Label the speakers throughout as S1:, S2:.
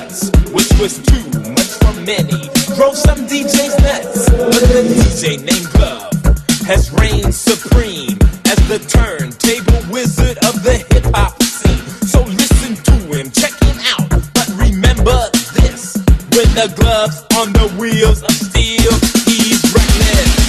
S1: which was too much for many, drove some DJs nuts. But the DJ named Glove has reigned supreme as the turntable wizard of the hip hop scene. So listen to him, check him out. But remember this when the gloves on the wheels of steel, he's reckless.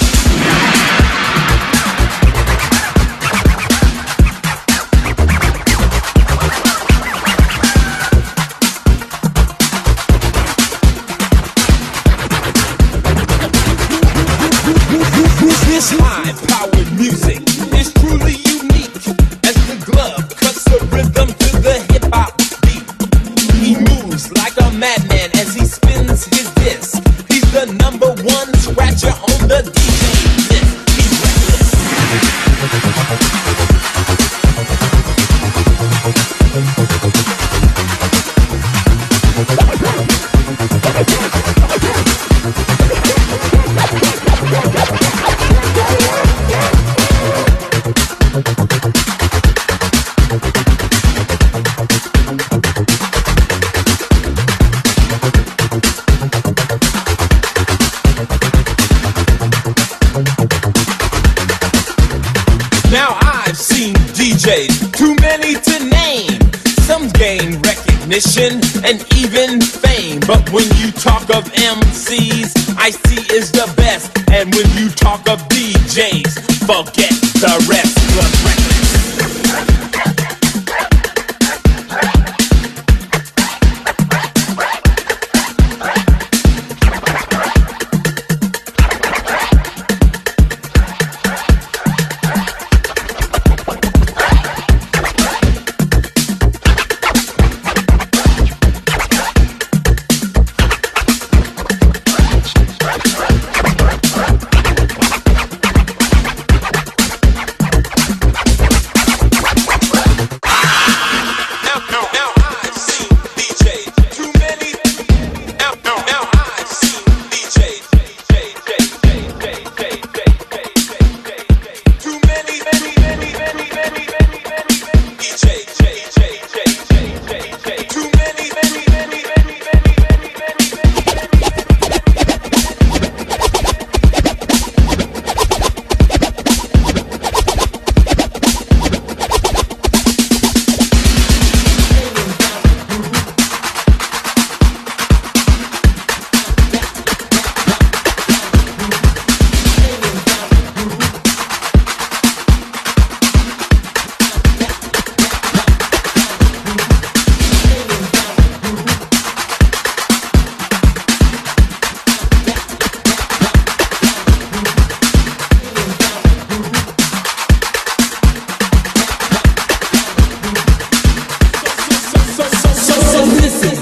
S1: Like a madman as he spins his disc. He's the number one scratcher on the DJ list. He's reckless. Recognition and even fame. But when you talk of MCs, Ice-T is the best. And when you talk of DJs, forget the rest. Reckless.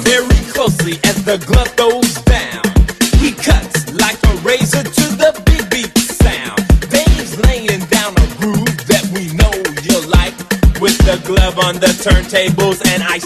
S1: Very closely as the glove goes down. He cuts like a razor to the big beat sound. Dave's laying down a groove that we know you like. With the glove on the turntables and I